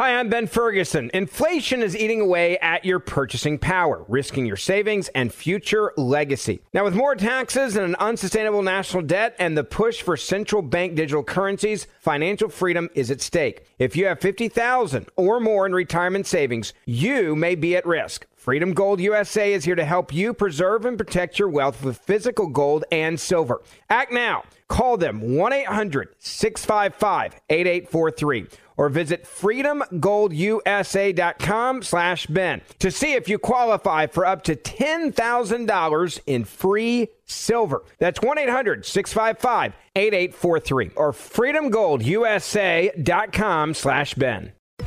Hi, I'm Ben Ferguson. Inflation is eating away at your purchasing power, risking your savings and future legacy. Now, with more taxes and an unsustainable national debt and the push for central bank digital currencies, financial freedom is at stake. If you have 50,000 or more in retirement savings, you may be at risk. Freedom Gold USA is here to help you preserve and protect your wealth with physical gold and silver. Act now. Call them 1 800 655 8843 or visit freedomgoldusa.com slash Ben to see if you qualify for up to $10,000 in free silver. That's 1-800-655-8843 or freedomgoldusa.com slash Ben.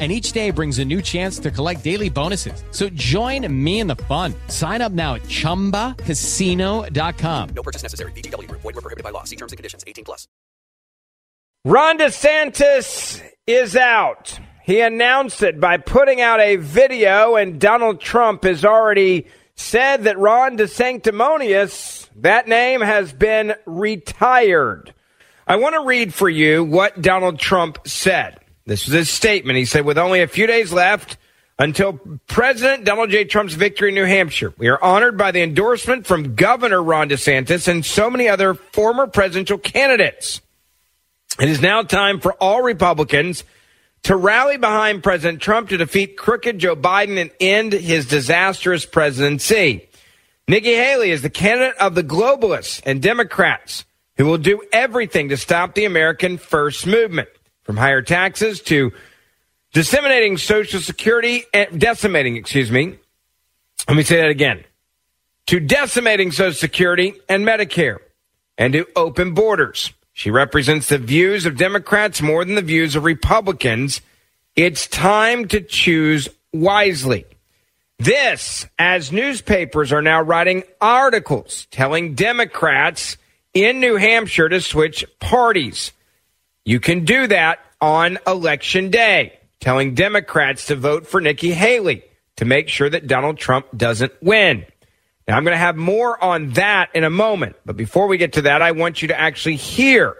and each day brings a new chance to collect daily bonuses. So join me in the fun. Sign up now at ChumbaCasino.com. No purchase necessary. VGW. Void were prohibited by law. See terms and conditions. 18 plus. Ron DeSantis is out. He announced it by putting out a video, and Donald Trump has already said that Ron DeSanctimonious, that name has been retired. I want to read for you what Donald Trump said. This was his statement. He said, with only a few days left until President Donald J. Trump's victory in New Hampshire, we are honored by the endorsement from Governor Ron DeSantis and so many other former presidential candidates. It is now time for all Republicans to rally behind President Trump to defeat crooked Joe Biden and end his disastrous presidency. Nikki Haley is the candidate of the globalists and Democrats who will do everything to stop the American First Movement from higher taxes to disseminating Social Security, and decimating, excuse me. Let me say that again. To decimating Social Security and Medicare, and to open borders. She represents the views of Democrats more than the views of Republicans. It's time to choose wisely. This, as newspapers are now writing articles telling Democrats in New Hampshire to switch parties. You can do that on election day, telling Democrats to vote for Nikki Haley to make sure that Donald Trump doesn't win. Now, I'm going to have more on that in a moment. But before we get to that, I want you to actually hear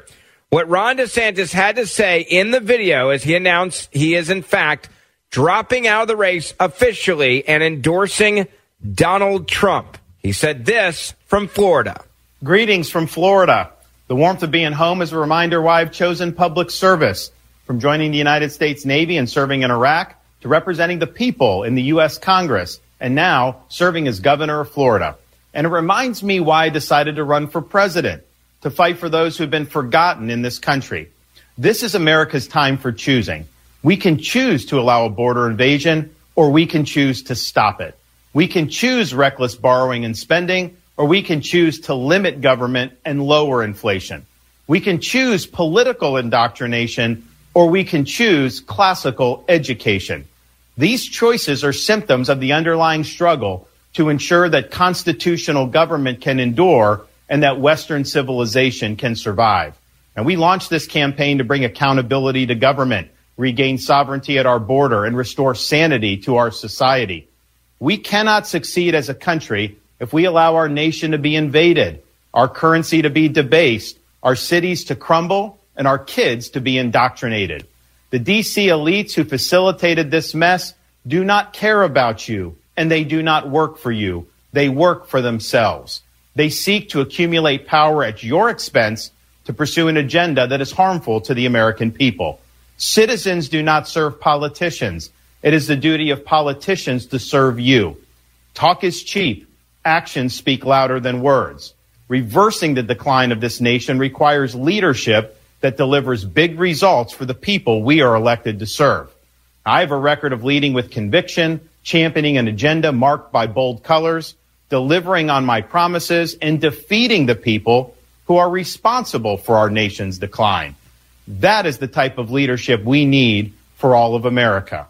what Ron DeSantis had to say in the video as he announced he is, in fact, dropping out of the race officially and endorsing Donald Trump. He said this from Florida. Greetings from Florida. The warmth of being home is a reminder why I've chosen public service. From joining the United States Navy and serving in Iraq to representing the people in the U.S. Congress and now serving as governor of Florida. And it reminds me why I decided to run for president, to fight for those who've been forgotten in this country. This is America's time for choosing. We can choose to allow a border invasion or we can choose to stop it. We can choose reckless borrowing and spending or we can choose to limit government and lower inflation. We can choose political indoctrination, or we can choose classical education. These choices are symptoms of the underlying struggle to ensure that constitutional government can endure and that Western civilization can survive. And we launched this campaign to bring accountability to government, regain sovereignty at our border, and restore sanity to our society. We cannot succeed as a country if we allow our nation to be invaded, our currency to be debased, our cities to crumble, and our kids to be indoctrinated. The DC elites who facilitated this mess do not care about you and they do not work for you. They work for themselves. They seek to accumulate power at your expense to pursue an agenda that is harmful to the American people. Citizens do not serve politicians. It is the duty of politicians to serve you. Talk is cheap. Actions speak louder than words. Reversing the decline of this nation requires leadership that delivers big results for the people we are elected to serve. I have a record of leading with conviction, championing an agenda marked by bold colors, delivering on my promises, and defeating the people who are responsible for our nation's decline. That is the type of leadership we need for all of America.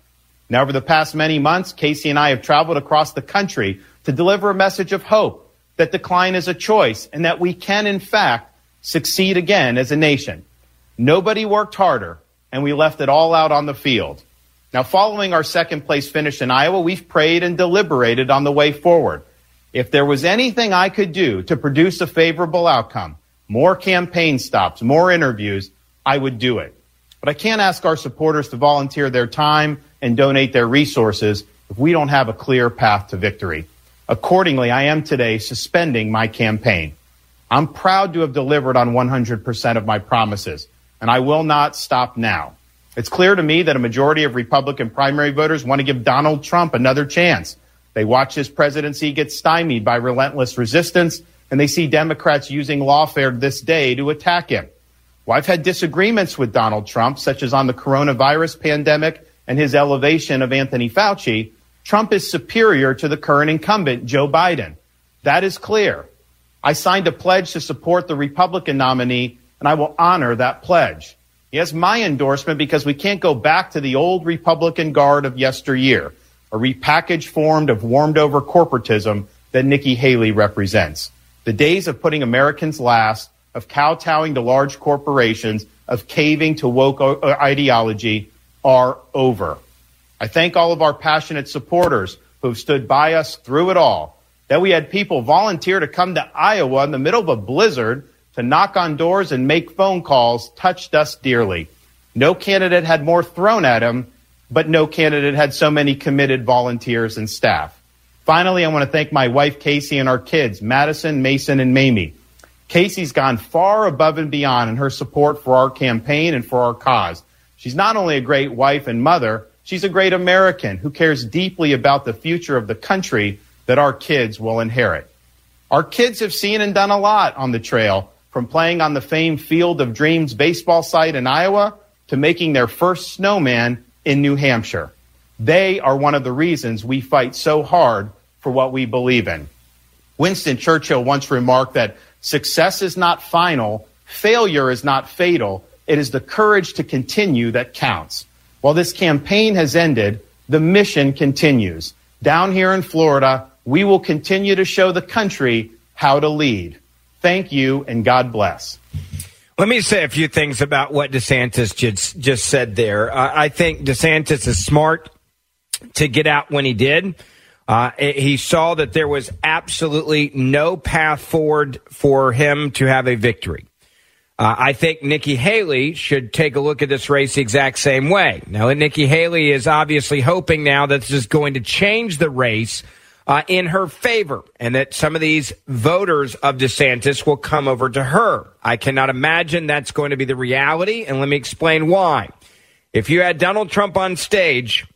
Now, over the past many months, Casey and I have traveled across the country to deliver a message of hope that decline is a choice and that we can, in fact, succeed again as a nation. Nobody worked harder, and we left it all out on the field. Now, following our second place finish in Iowa, we've prayed and deliberated on the way forward. If there was anything I could do to produce a favorable outcome, more campaign stops, more interviews, I would do it. But I can't ask our supporters to volunteer their time and donate their resources if we don't have a clear path to victory. Accordingly, I am today suspending my campaign. I'm proud to have delivered on 100% of my promises, and I will not stop now. It's clear to me that a majority of Republican primary voters want to give Donald Trump another chance. They watch his presidency get stymied by relentless resistance, and they see Democrats using lawfare this day to attack him. Well, I've had disagreements with Donald Trump, such as on the coronavirus pandemic and his elevation of Anthony Fauci, Trump is superior to the current incumbent, Joe Biden. That is clear. I signed a pledge to support the Republican nominee, and I will honor that pledge. He has my endorsement because we can't go back to the old Republican guard of yesteryear, a repackaged form of warmed over corporatism that Nikki Haley represents. The days of putting Americans last, of kowtowing to large corporations, of caving to woke uh, ideology are over. I thank all of our passionate supporters who have stood by us through it all. That we had people volunteer to come to Iowa in the middle of a blizzard to knock on doors and make phone calls touched us dearly. No candidate had more thrown at him, but no candidate had so many committed volunteers and staff. Finally, I want to thank my wife, Casey, and our kids, Madison, Mason, and Mamie. Casey's gone far above and beyond in her support for our campaign and for our cause. She's not only a great wife and mother, she's a great American who cares deeply about the future of the country that our kids will inherit. Our kids have seen and done a lot on the trail, from playing on the famed Field of Dreams baseball site in Iowa to making their first snowman in New Hampshire. They are one of the reasons we fight so hard for what we believe in. Winston Churchill once remarked that success is not final, failure is not fatal. It is the courage to continue that counts. While this campaign has ended, the mission continues. Down here in Florida, we will continue to show the country how to lead. Thank you and God bless. Let me say a few things about what DeSantis just, just said there. Uh, I think DeSantis is smart to get out when he did. Uh, he saw that there was absolutely no path forward for him to have a victory. Uh, I think Nikki Haley should take a look at this race the exact same way. Now, Nikki Haley is obviously hoping now that this is going to change the race uh, in her favor and that some of these voters of DeSantis will come over to her. I cannot imagine that's going to be the reality, and let me explain why. If you had Donald Trump on stage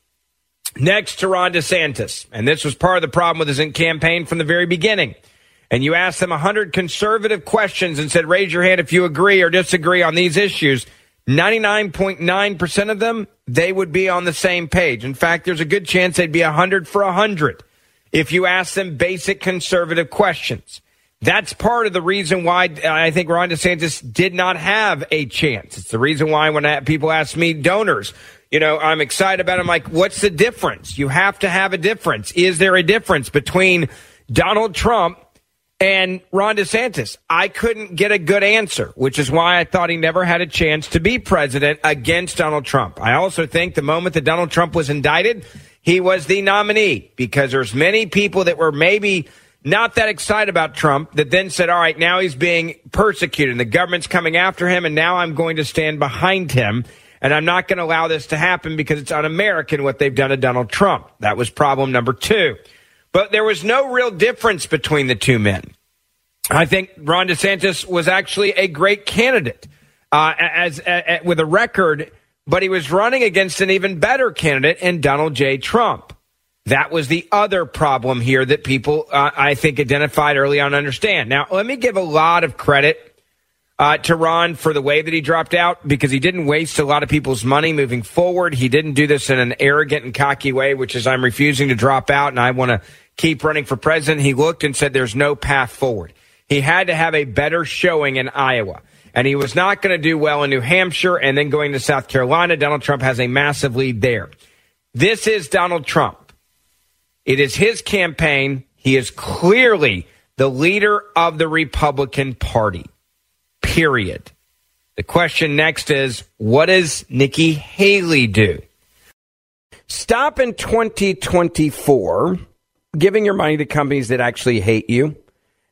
next to Ron DeSantis, and this was part of the problem with his campaign from the very beginning, and you asked them 100 conservative questions and said, raise your hand if you agree or disagree on these issues, 99.9% of them, they would be on the same page. In fact, there's a good chance they'd be 100 for 100 if you ask them basic conservative questions. That's part of the reason why uh, I think Ron DeSantis did not have a chance. It's the reason why when uh, people ask me donors, you know, I'm excited about it. I'm like, what's the difference? You have to have a difference. Is there a difference between Donald Trump and Ron DeSantis? I couldn't get a good answer, which is why I thought he never had a chance to be president against Donald Trump. I also think the moment that Donald Trump was indicted, he was the nominee because there's many people that were maybe not that excited about Trump that then said, all right, now he's being persecuted and the government's coming after him and now I'm going to stand behind him and I'm not going to allow this to happen because it's un-American what they've done to Donald Trump. That was problem number two. But there was no real difference between the two men. I think Ron DeSantis was actually a great candidate uh, as, as with a record, but he was running against an even better candidate in Donald J. Trump. That was the other problem here that people, uh, I think, identified early on. Understand now. Let me give a lot of credit uh, to Ron for the way that he dropped out because he didn't waste a lot of people's money moving forward. He didn't do this in an arrogant and cocky way, which is I'm refusing to drop out and I want to keep running for president. He looked and said there's no path forward. He had to have a better showing in Iowa. And he was not going to do well in New Hampshire and then going to South Carolina. Donald Trump has a massive lead there. This is Donald Trump. It is his campaign. He is clearly the leader of the Republican Party period. The question next is what does Nikki Haley do? Stop in 2024 giving your money to companies that actually hate you.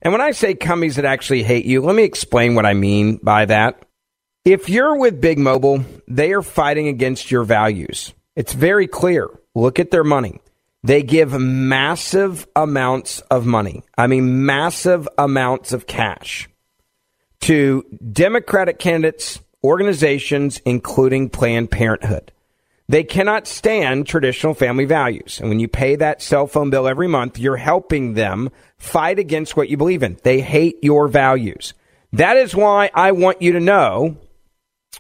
And when I say companies that actually hate you, let me explain what I mean by that. If you're with Big Mobile, they are fighting against your values. It's very clear. Look at their money. They give massive amounts of money. I mean, massive amounts of cash to Democratic candidates, organizations, including Planned Parenthood. They cannot stand traditional family values. And when you pay that cell phone bill every month, you're helping them fight against what you believe in. They hate your values. That is why I want you to know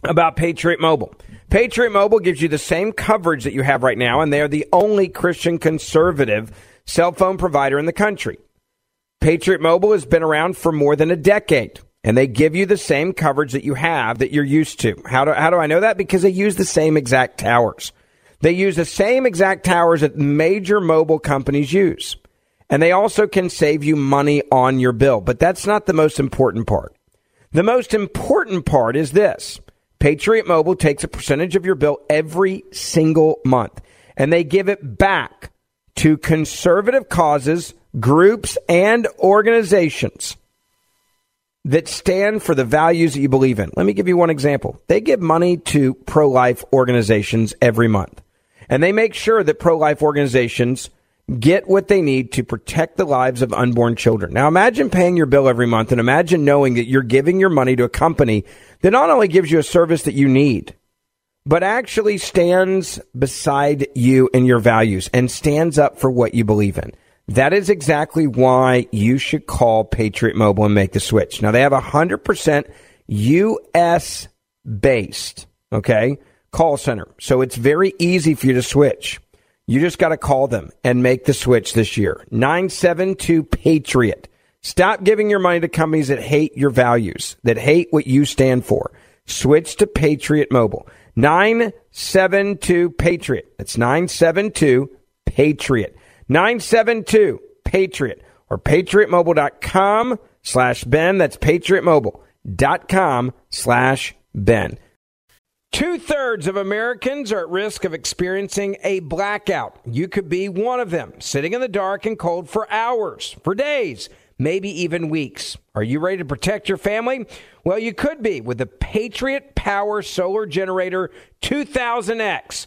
about Patriot Mobile. Patriot Mobile gives you the same coverage that you have right now, and they are the only Christian conservative cell phone provider in the country. Patriot Mobile has been around for more than a decade and they give you the same coverage that you have that you're used to. How do, how do I know that? Because they use the same exact towers. They use the same exact towers that major mobile companies use. And they also can save you money on your bill. But that's not the most important part. The most important part is this. Patriot Mobile takes a percentage of your bill every single month and they give it back to conservative causes, groups, and organizations that stand for the values that you believe in. Let me give you one example. They give money to pro life organizations every month, and they make sure that pro life organizations get what they need to protect the lives of unborn children. Now imagine paying your bill every month and imagine knowing that you're giving your money to a company that not only gives you a service that you need, but actually stands beside you and your values and stands up for what you believe in. That is exactly why you should call Patriot Mobile and make the switch. Now, they have a 100% U.S. based, okay, call center. So it's very easy for you to switch. You just got to call them and make the switch this year. 972 Patriot. Stop giving your money to companies that hate your values, that hate what you stand for. Switch to Patriot Mobile. 972 Patriot. That's 972 Patriot. 972 Patriot or patriotmobile.com slash Ben. That's patriotmobile.com slash Ben. Two thirds of Americans are at risk of experiencing a blackout. You could be one of them, sitting in the dark and cold for hours, for days, maybe even weeks. Are you ready to protect your family? Well, you could be with the Patriot Power Solar Generator 2000X.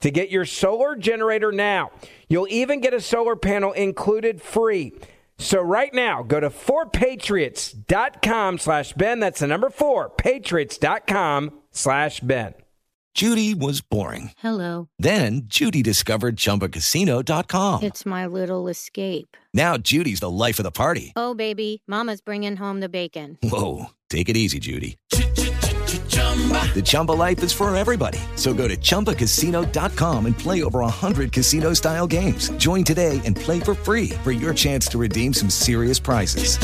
to get your solar generator now. You'll even get a solar panel included free. So right now, go to 4patriots.com slash Ben. That's the number 4, patriots.com slash Ben. Judy was boring. Hello. Then Judy discovered ChumbaCasino.com. It's my little escape. Now Judy's the life of the party. Oh, baby, Mama's bringing home the bacon. Whoa, take it easy, Judy. The Chumba life is for everybody. So go to ChumbaCasino.com and play over 100 casino style games. Join today and play for free for your chance to redeem some serious prizes.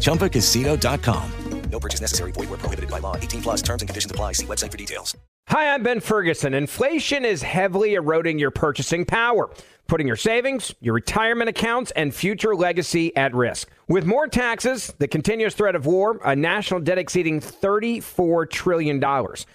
ChumbaCasino.com. No purchase necessary. Void where prohibited by law. 18 plus terms and conditions apply. See website for details. Hi, I'm Ben Ferguson. Inflation is heavily eroding your purchasing power, putting your savings, your retirement accounts, and future legacy at risk. With more taxes, the continuous threat of war, a national debt exceeding $34 trillion,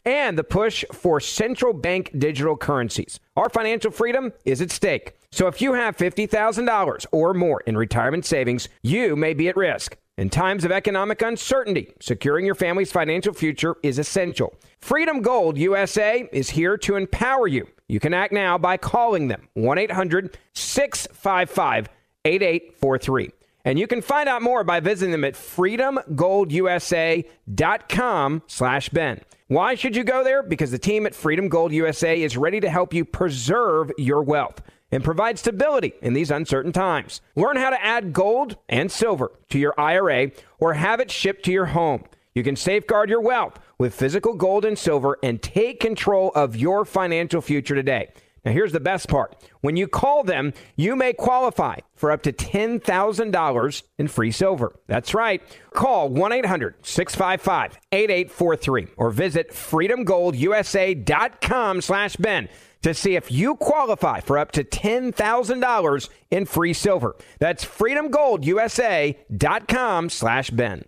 and the push for central bank digital currencies, our financial freedom is at stake. So if you have $50,000 or more in retirement savings, you may be at risk. In times of economic uncertainty, securing your family's financial future is essential. Freedom Gold USA is here to empower you. You can act now by calling them 1 800 655 8843. And you can find out more by visiting them at freedomgoldusa.com slash Ben. Why should you go there? Because the team at Freedom Gold USA is ready to help you preserve your wealth and provide stability in these uncertain times. Learn how to add gold and silver to your IRA or have it shipped to your home. You can safeguard your wealth with physical gold and silver and take control of your financial future today. Now, here's the best part. When you call them, you may qualify for up to $10,000 in free silver. That's right. Call 1 800 655 8843 or visit freedomgoldusa.com slash Ben to see if you qualify for up to $10,000 in free silver. That's freedomgoldusa.com slash Ben.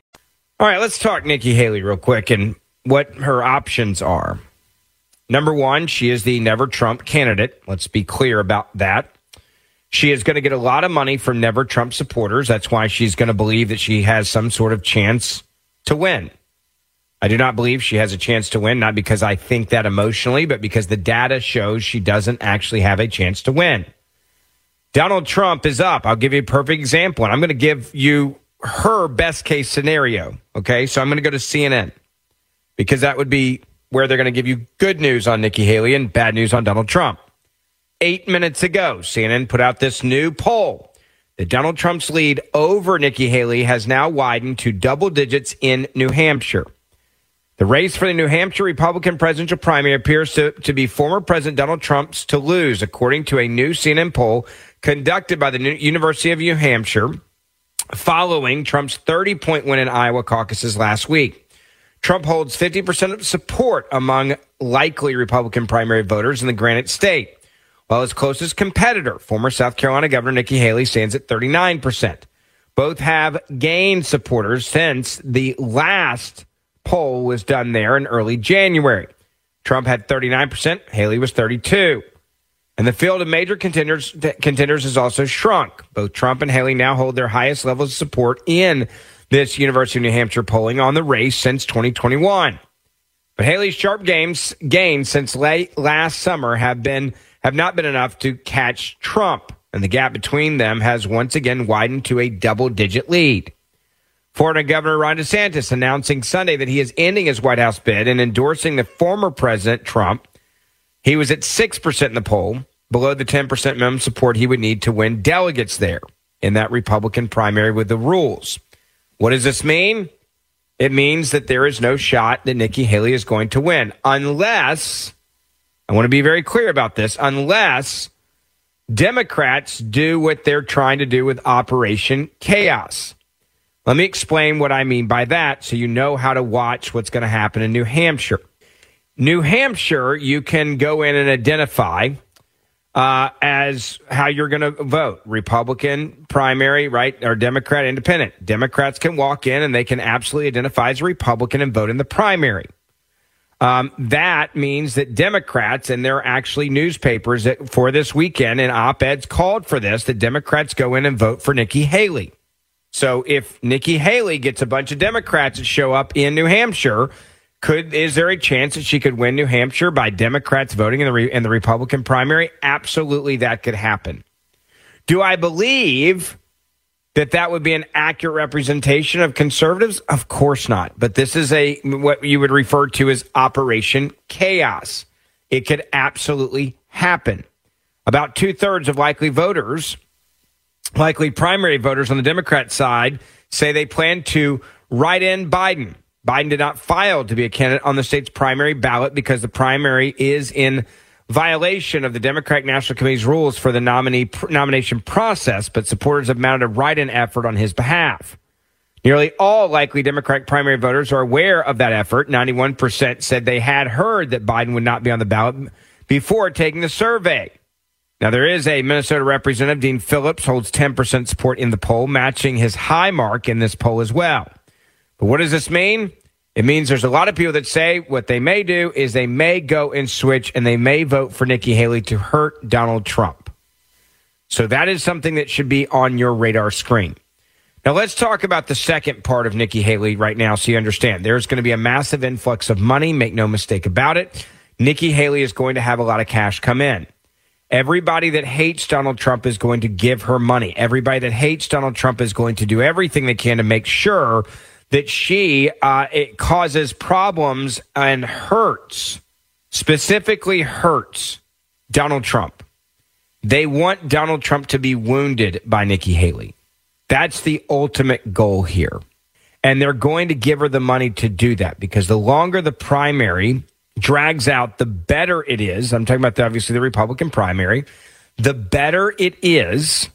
All right, let's talk Nikki Haley real quick and what her options are. Number one, she is the Never Trump candidate. Let's be clear about that. She is going to get a lot of money from Never Trump supporters. That's why she's going to believe that she has some sort of chance to win. I do not believe she has a chance to win, not because I think that emotionally, but because the data shows she doesn't actually have a chance to win. Donald Trump is up. I'll give you a perfect example, and I'm going to give you her best case scenario. Okay, so I'm going to go to CNN because that would be where they're going to give you good news on Nikki Haley and bad news on Donald Trump. Eight minutes ago, CNN put out this new poll that Donald Trump's lead over Nikki Haley has now widened to double digits in New Hampshire. The race for the New Hampshire Republican presidential primary appears to, to be former President Donald Trump's to lose, according to a new CNN poll conducted by the New University of New Hampshire following Trump's 30 point win in Iowa caucuses last week. Trump holds 50% of support among likely Republican primary voters in the Granite State, while his closest competitor, former South Carolina Governor Nikki Haley, stands at 39%. Both have gained supporters since the last poll was done there in early January. Trump had 39%, Haley was 32. And the field of major contenders contenders has also shrunk. Both Trump and Haley now hold their highest levels of support in this University of New Hampshire polling on the race since 2021. But Haley's sharp gains gains since late last summer have been have not been enough to catch Trump, and the gap between them has once again widened to a double-digit lead. Florida Governor Ron DeSantis announcing Sunday that he is ending his White House bid and endorsing the former President Trump. He was at 6% in the poll, below the 10% minimum support he would need to win delegates there in that Republican primary with the rules. What does this mean? It means that there is no shot that Nikki Haley is going to win unless, I want to be very clear about this, unless Democrats do what they're trying to do with Operation Chaos. Let me explain what I mean by that so you know how to watch what's going to happen in New Hampshire. New Hampshire, you can go in and identify uh, as how you're going to vote Republican primary, right? Or Democrat independent. Democrats can walk in and they can absolutely identify as a Republican and vote in the primary. Um, that means that Democrats, and there are actually newspapers that for this weekend and op eds called for this, that Democrats go in and vote for Nikki Haley. So if Nikki Haley gets a bunch of Democrats that show up in New Hampshire, could is there a chance that she could win New Hampshire by Democrats voting in the in the Republican primary? Absolutely, that could happen. Do I believe that that would be an accurate representation of conservatives? Of course not. But this is a what you would refer to as Operation Chaos. It could absolutely happen. About two thirds of likely voters, likely primary voters on the Democrat side, say they plan to write in Biden. Biden did not file to be a candidate on the state's primary ballot because the primary is in violation of the Democratic National Committee's rules for the nominee nomination process, but supporters have mounted a write-in effort on his behalf. Nearly all likely Democratic primary voters are aware of that effort. 91% said they had heard that Biden would not be on the ballot before taking the survey. Now, there is a Minnesota representative, Dean Phillips, holds 10% support in the poll, matching his high mark in this poll as well. But what does this mean? It means there's a lot of people that say what they may do is they may go and switch and they may vote for Nikki Haley to hurt Donald Trump. So that is something that should be on your radar screen. Now let's talk about the second part of Nikki Haley right now so you understand. There's going to be a massive influx of money, make no mistake about it. Nikki Haley is going to have a lot of cash come in. Everybody that hates Donald Trump is going to give her money. Everybody that hates Donald Trump is going to do everything they can to make sure that she uh, it causes problems and hurts, specifically hurts Donald Trump. They want Donald Trump to be wounded by Nikki Haley. That's the ultimate goal here. And they're going to give her the money to do that because the longer the primary drags out, the better it is. I'm talking about the, obviously the Republican primary. The better it is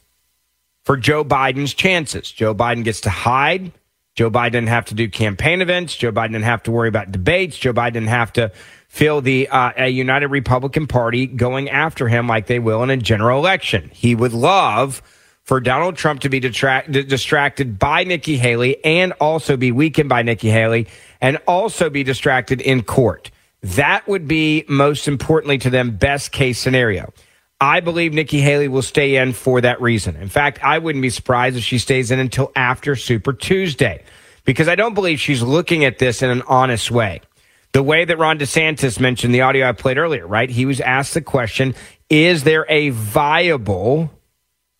for Joe Biden's chances. Joe Biden gets to hide Joe Biden didn't have to do campaign events. Joe Biden didn't have to worry about debates. Joe Biden didn't have to feel the uh, a United Republican Party going after him like they will in a general election. He would love for Donald Trump to be detract, distracted by Nikki Haley and also be weakened by Nikki Haley and also be distracted in court. That would be most importantly to them best case scenario. I believe Nikki Haley will stay in for that reason. In fact, I wouldn't be surprised if she stays in until after Super Tuesday because I don't believe she's looking at this in an honest way. The way that Ron DeSantis mentioned the audio I played earlier, right? He was asked the question Is there a viable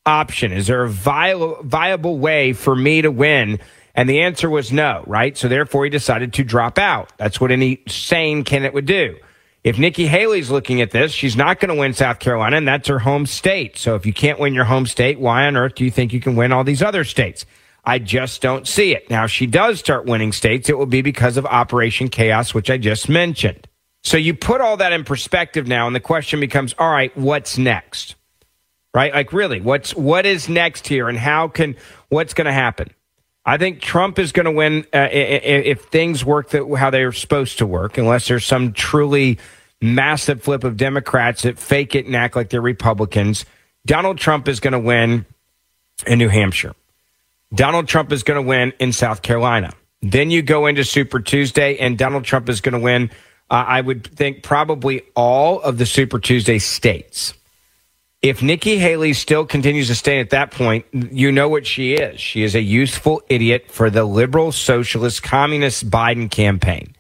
option? Is there a viable, viable way for me to win? And the answer was no, right? So therefore, he decided to drop out. That's what any sane candidate would do. If Nikki Haley's looking at this, she's not going to win South Carolina, and that's her home state. So if you can't win your home state, why on earth do you think you can win all these other states? I just don't see it. Now, if she does start winning states, it will be because of Operation Chaos, which I just mentioned. So you put all that in perspective now, and the question becomes, all right, what's next? Right? Like really, what's what is next here, and how can what's going to happen? I think Trump is going to win uh, if things work that, how they're supposed to work, unless there's some truly massive flip of Democrats that fake it and act like they're Republicans. Donald Trump is going to win in New Hampshire. Donald Trump is going to win in South Carolina. Then you go into Super Tuesday, and Donald Trump is going to win, uh, I would think, probably all of the Super Tuesday states if Nikki Haley still continues to stay at that point, you know what she is. She is a useful idiot for the liberal, socialist, communist Biden campaign.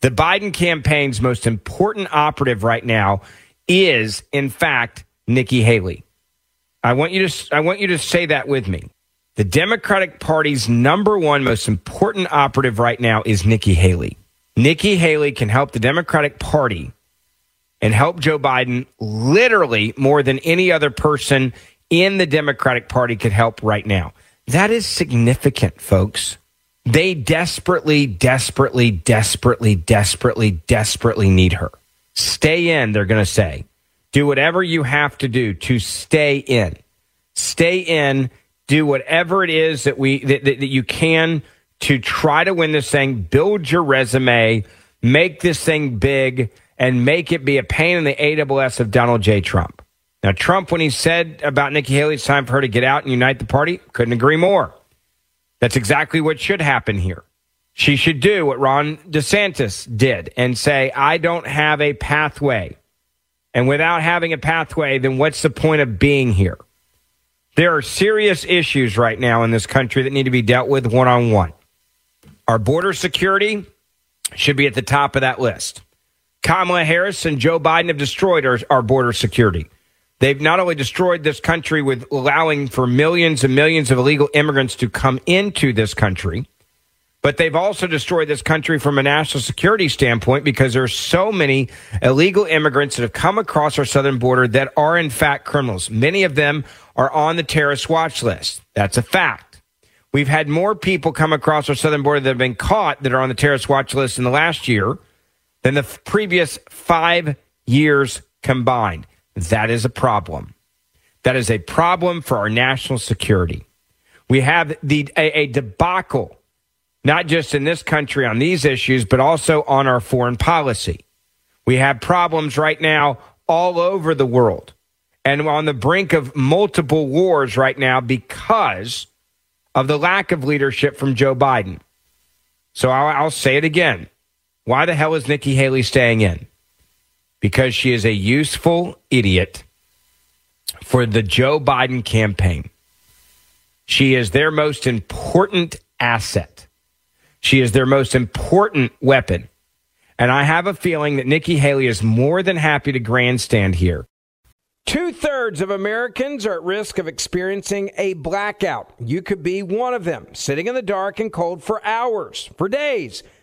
The Biden campaign's most important operative right now is, in fact, Nikki Haley. I want you to I want you to say that with me. The Democratic Party's number one most important operative right now is Nikki Haley. Nikki Haley can help the Democratic Party and help Joe Biden literally more than any other person in the Democratic Party could help right now. That is significant, folks. They desperately, desperately, desperately, desperately, desperately need her. Stay in, they're going to say. Do whatever you have to do to stay in. Stay in. Do whatever it is that we that, that, that you can to try to win this thing. Build your resume. Make this thing big and make it be a pain in the AWS of Donald J. Trump. Now, Trump, when he said about Nikki Haley, it's time for her to get out and unite the party, couldn't agree more. That's exactly what should happen here. She should do what Ron DeSantis did and say, I don't have a pathway. And without having a pathway, then what's the point of being here? There are serious issues right now in this country that need to be dealt with one on one. Our border security should be at the top of that list. Kamala Harris and Joe Biden have destroyed our, our border security. They've not only destroyed this country with allowing for millions and millions of illegal immigrants to come into this country, but they've also destroyed this country from a national security standpoint because there's so many illegal immigrants that have come across our southern border that are in fact criminals. Many of them are on the terrorist watch list. That's a fact. We've had more people come across our southern border that have been caught that are on the terrorist watch list in the last year than the previous five years combined. That is a problem. That is a problem for our national security. We have the a, a debacle, not just in this country on these issues, but also on our foreign policy. We have problems right now all over the world and on the brink of multiple wars right now because of the lack of leadership from Joe Biden. So I'll, I'll say it again. Why the hell is Nikki Haley staying in? because she is a useful idiot for the Joe Biden campaign. She is their most important asset. She is their most important weapon. And I have a feeling that Nikki Haley is more than happy to grandstand here. Two thirds of Americans are at risk of experiencing a blackout. You could be one of them, sitting in the dark and cold for hours, for days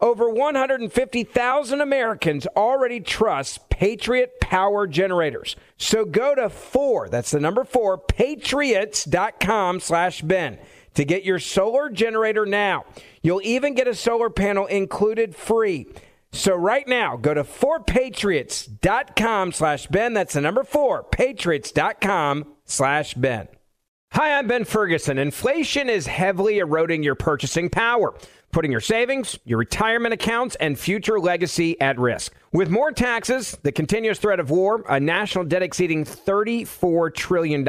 Over 150,000 Americans already trust Patriot Power Generators. So go to four, that's the number four, patriots.com slash Ben to get your solar generator now. You'll even get a solar panel included free. So right now, go to 4patriots.com slash Ben. That's the number four, patriots.com slash Ben. Hi, I'm Ben Ferguson. Inflation is heavily eroding your purchasing power putting your savings, your retirement accounts, and future legacy at risk. With more taxes, the continuous threat of war, a national debt exceeding $34 trillion,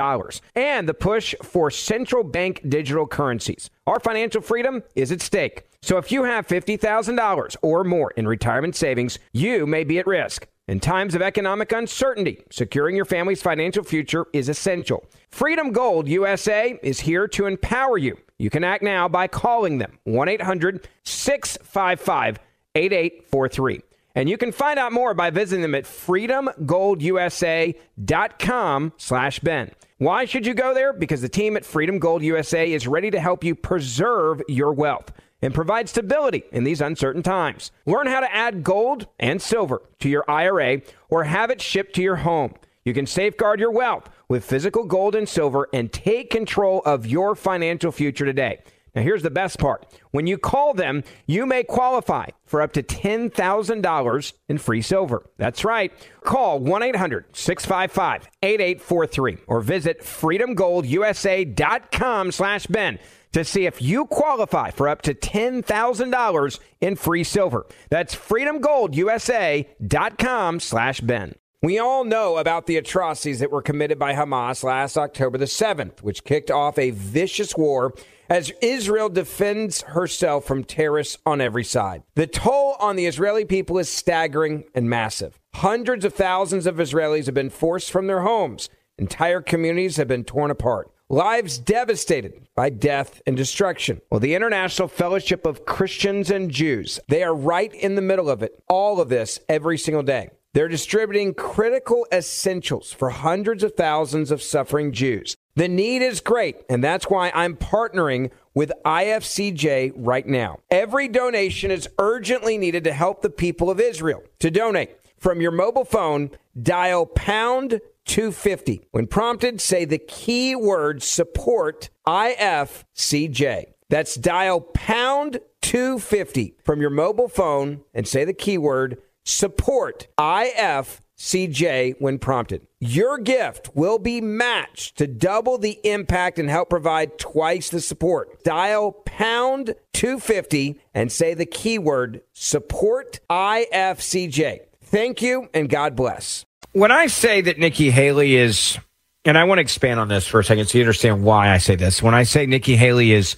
and the push for central bank digital currencies, our financial freedom is at stake. So if you have $50,000 or more in retirement savings, you may be at risk. In times of economic uncertainty, securing your family's financial future is essential. Freedom Gold USA is here to empower you you can act now by calling them 1 800 655 8843. And you can find out more by visiting them at freedomgoldusa.com slash Ben. Why should you go there? Because the team at Freedom Gold USA is ready to help you preserve your wealth and provide stability in these uncertain times. Learn how to add gold and silver to your IRA or have it shipped to your home. You can safeguard your wealth with physical gold and silver and take control of your financial future today. Now, here's the best part. When you call them, you may qualify for up to $10,000 in free silver. That's right. Call 1 800 655 8843 or visit freedomgoldusa.com slash Ben to see if you qualify for up to $10,000 in free silver. That's freedomgoldusa.com slash Ben. We all know about the atrocities that were committed by Hamas last October the 7th, which kicked off a vicious war as Israel defends herself from terrorists on every side. The toll on the Israeli people is staggering and massive. Hundreds of thousands of Israelis have been forced from their homes. Entire communities have been torn apart. Lives devastated by death and destruction. Well, the International Fellowship of Christians and Jews, they are right in the middle of it. All of this every single day. They're distributing critical essentials for hundreds of thousands of suffering Jews. The need is great, and that's why I'm partnering with IFCJ right now. Every donation is urgently needed to help the people of Israel. To donate from your mobile phone, dial pound 250. When prompted, say the keyword support IFCJ. That's dial pound 250 from your mobile phone and say the keyword support IFCJ when prompted. Your gift will be matched to double the impact and help provide twice the support. Dial pound 250 and say the keyword support IFCJ. Thank you and God bless. When I say that Nikki Haley is, and I want to expand on this for a second so you understand why I say this. When I say Nikki Haley is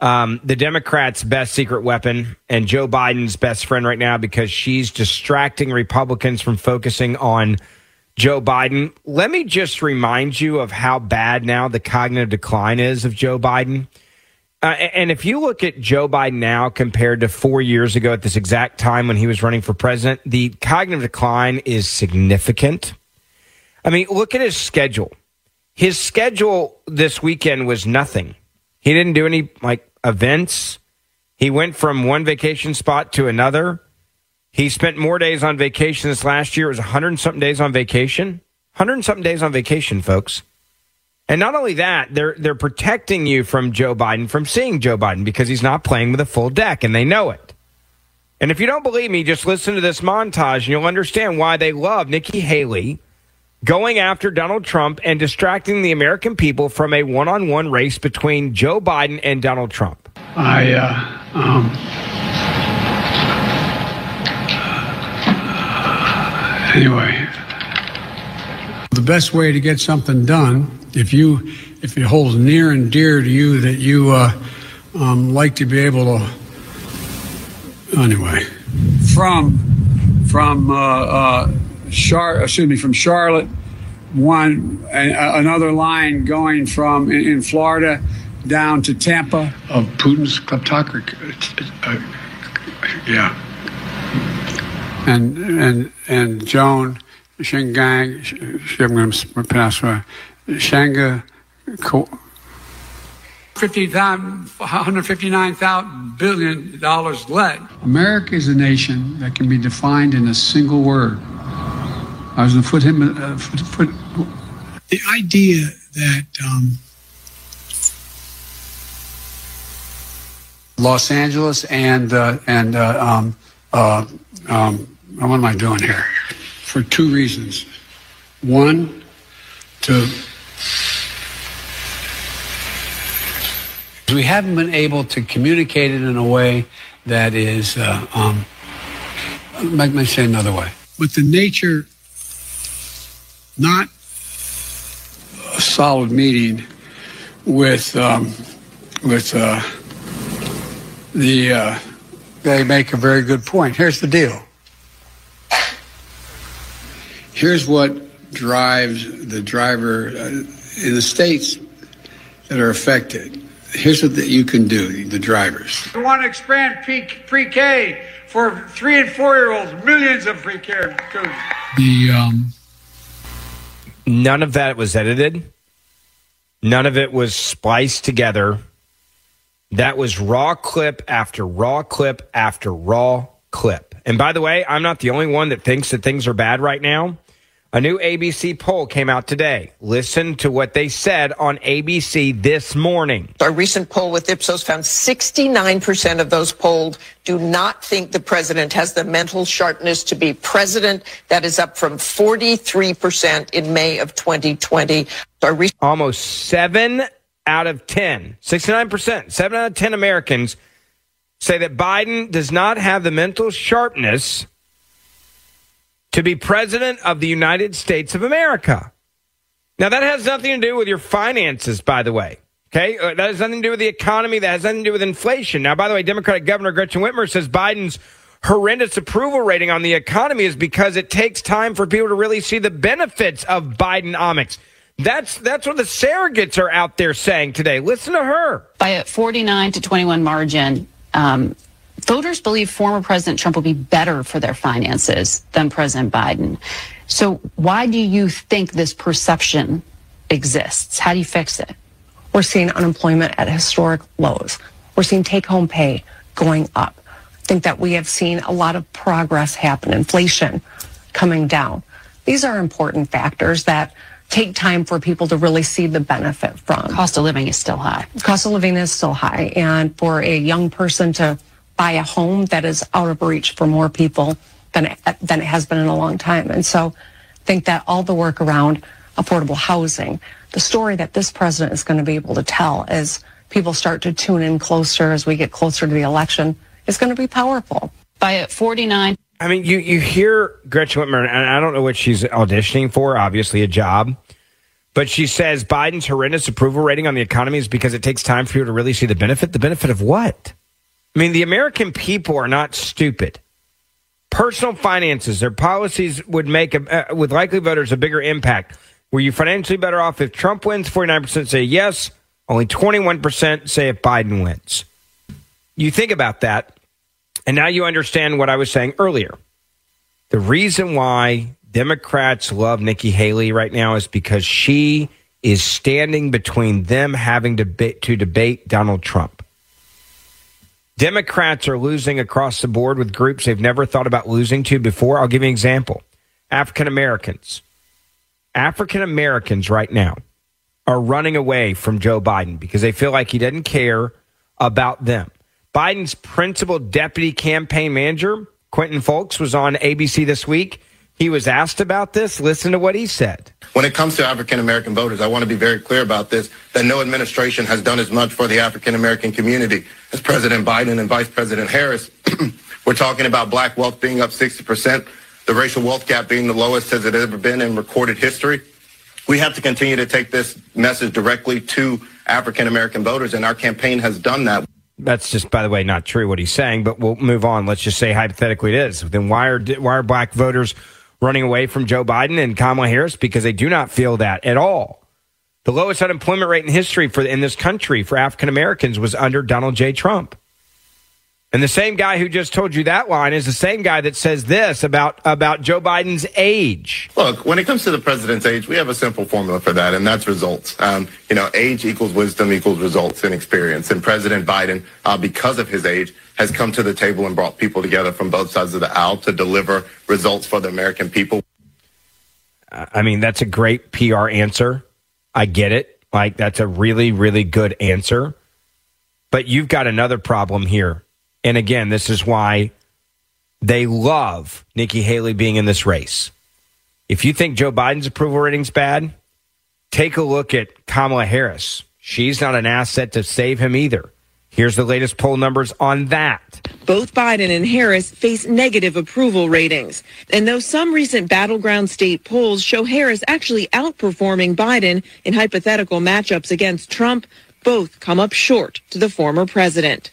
um, the Democrats' best secret weapon and Joe Biden's best friend right now because she's distracting Republicans from focusing on Joe Biden. Let me just remind you of how bad now the cognitive decline is of Joe Biden. Uh, and if you look at Joe Biden now compared to four years ago at this exact time when he was running for president, the cognitive decline is significant. I mean, look at his schedule. His schedule this weekend was nothing. He didn't do any like events. He went from one vacation spot to another. He spent more days on vacation this last year. It was 100 and something days on vacation. 100 and something days on vacation, folks. And not only that, they're they're protecting you from Joe Biden from seeing Joe Biden because he's not playing with a full deck and they know it. And if you don't believe me, just listen to this montage and you'll understand why they love Nikki Haley going after Donald Trump and distracting the American people from a one on one race between Joe Biden and Donald Trump. I, uh, um, anyway, the best way to get something done, if you, if it holds near and dear to you that you uh, um, like to be able to, anyway, from from uh, uh, Char, excuse me, from Charlotte, one another line going from in, in Florida down to Tampa of Putin's kleptocracy. Uh, yeah, and and and Joan Shingang, I'm going to pronounce right, Shanga. 159 billion dollars led. America is a nation that can be defined in a single word. I was going to put him. Uh, foot, foot, the idea that um, Los Angeles and uh, and uh, um, uh, um, what am I doing here? For two reasons. One, to we haven't been able to communicate it in a way that is. Uh, um, let me say another way. But the nature not a solid meeting with um, with uh, the. Uh, they make a very good point. Here's the deal. Here's what drives the driver uh, in the states that are affected. Here's what the, you can do, the drivers. We want to expand pre K for three and four year olds, millions of pre K. The um, None of that was edited. None of it was spliced together. That was raw clip after raw clip after raw clip. And by the way, I'm not the only one that thinks that things are bad right now. A new ABC poll came out today. Listen to what they said on ABC this morning. A recent poll with Ipsos found 69% of those polled do not think the president has the mental sharpness to be president. That is up from 43% in May of 2020. Re- Almost seven out of 10, 69%, seven out of 10 Americans say that Biden does not have the mental sharpness to be president of the United States of America. Now, that has nothing to do with your finances, by the way. Okay. Uh, that has nothing to do with the economy. That has nothing to do with inflation. Now, by the way, Democratic Governor Gretchen Whitmer says Biden's horrendous approval rating on the economy is because it takes time for people to really see the benefits of Bidenomics. That's that's what the surrogates are out there saying today. Listen to her. By a 49 to 21 margin, um, voters believe former President Trump will be better for their finances than President Biden. So why do you think this perception exists? How do you fix it? We're seeing unemployment at historic lows. We're seeing take home pay going up. I think that we have seen a lot of progress happen, inflation coming down. These are important factors that take time for people to really see the benefit from. Cost of living is still high. Cost of living is still high. And for a young person to buy a home that is out of reach for more people than it, than it has been in a long time. And so I think that all the work around affordable housing, the story that this president is going to be able to tell as people start to tune in closer as we get closer to the election is going to be powerful. By 49. I mean, you, you hear Gretchen Whitmer, and I don't know what she's auditioning for, obviously a job. But she says Biden's horrendous approval rating on the economy is because it takes time for you to really see the benefit. The benefit of what? I mean, the American people are not stupid. Personal finances, their policies would make, a, uh, with likely voters, a bigger impact. Were you financially better off if Trump wins? 49% say yes. Only 21% say if Biden wins. You think about that, and now you understand what I was saying earlier. The reason why Democrats love Nikki Haley right now is because she is standing between them having to, be, to debate Donald Trump. Democrats are losing across the board with groups they've never thought about losing to before. I'll give you an example African Americans. African Americans right now are running away from Joe Biden because they feel like he doesn't care about them. Biden's principal deputy campaign manager, Quentin Fulks, was on ABC this week he was asked about this. Listen to what he said. When it comes to African American voters, I want to be very clear about this that no administration has done as much for the African American community as President Biden and Vice President Harris. We're talking about black wealth being up 60%, the racial wealth gap being the lowest as it has ever been in recorded history. We have to continue to take this message directly to African American voters, and our campaign has done that. That's just, by the way, not true what he's saying, but we'll move on. Let's just say hypothetically it is. Then why are why are black voters running away from Joe Biden and Kamala Harris because they do not feel that at all. The lowest unemployment rate in history for in this country for African Americans was under Donald J. Trump. And the same guy who just told you that line is the same guy that says this about, about Joe Biden's age. Look, when it comes to the president's age, we have a simple formula for that, and that's results. Um, you know, age equals wisdom equals results and experience. And President Biden, uh, because of his age, has come to the table and brought people together from both sides of the aisle to deliver results for the American people. I mean, that's a great PR answer. I get it. Like, that's a really, really good answer. But you've got another problem here and again, this is why they love Nikki Haley being in this race. If you think Joe Biden's approval rating's bad, take a look at Kamala Harris. She's not an asset to save him either. Here's the latest poll numbers on that. Both Biden and Harris face negative approval ratings. And though some recent battleground state polls show Harris actually outperforming Biden in hypothetical matchups against Trump, both come up short to the former president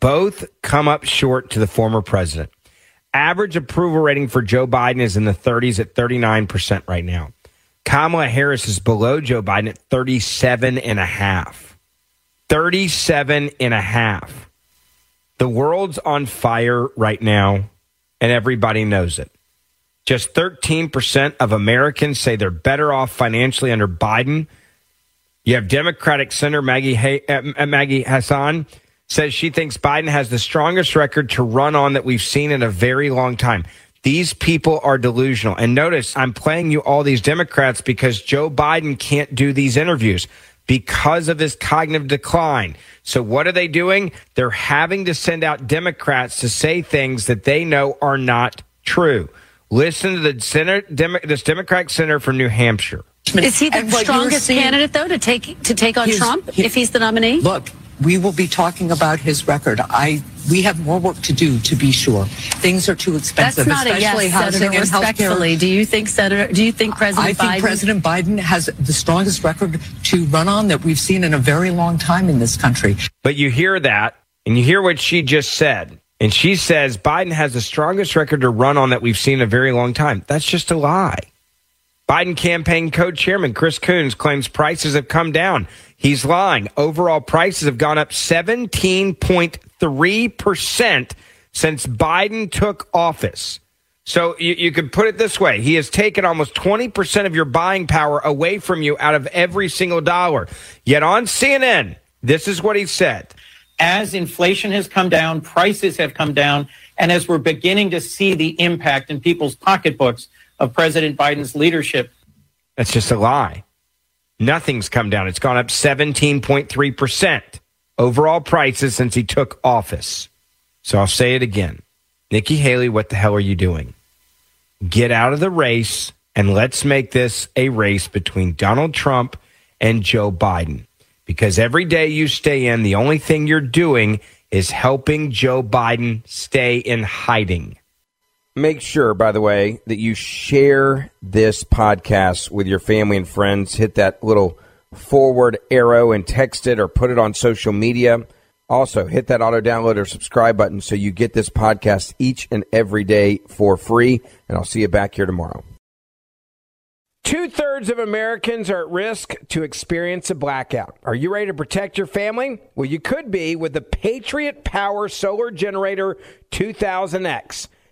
both come up short to the former president. Average approval rating for Joe Biden is in the 30s at 39% right now. Kamala Harris is below Joe Biden at 37 and a half. 37 and a half. The world's on fire right now, and everybody knows it. Just 13% of Americans say they're better off financially under Biden. You have Democratic Senator Maggie, Hay- uh, Maggie Hassan says she thinks Biden has the strongest record to run on that we've seen in a very long time. These people are delusional. And notice I'm playing you all these Democrats because Joe Biden can't do these interviews because of his cognitive decline. So what are they doing? They're having to send out Democrats to say things that they know are not true. Listen to the center, Demo, this Democratic senator from New Hampshire. Is he the strongest seeing, candidate though to take to take on Trump if he's the nominee? Look, we will be talking about his record. I we have more work to do to be sure. Things are too expensive, That's not especially a yes, housing Senator, and respectfully. healthcare. Do you think Senator? Do you think President I think Biden? President Biden has the strongest record to run on that we've seen in a very long time in this country. But you hear that, and you hear what she just said. And she says Biden has the strongest record to run on that we've seen in a very long time. That's just a lie. Biden campaign co-chairman Chris Coons claims prices have come down. He's lying. Overall prices have gone up 17.3% since Biden took office. So you, you could put it this way. He has taken almost 20% of your buying power away from you out of every single dollar. Yet on CNN, this is what he said. As inflation has come down, prices have come down, and as we're beginning to see the impact in people's pocketbooks of President Biden's leadership. That's just a lie. Nothing's come down. It's gone up 17.3% overall prices since he took office. So I'll say it again. Nikki Haley, what the hell are you doing? Get out of the race and let's make this a race between Donald Trump and Joe Biden. Because every day you stay in, the only thing you're doing is helping Joe Biden stay in hiding. Make sure, by the way, that you share this podcast with your family and friends. Hit that little forward arrow and text it or put it on social media. Also, hit that auto download or subscribe button so you get this podcast each and every day for free. And I'll see you back here tomorrow. Two thirds of Americans are at risk to experience a blackout. Are you ready to protect your family? Well, you could be with the Patriot Power Solar Generator 2000X.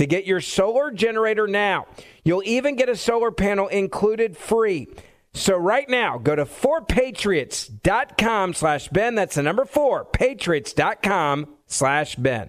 to get your solar generator now. You'll even get a solar panel included free. So right now, go to 4patriots.com slash Ben. That's the number four, patriots.com slash Ben.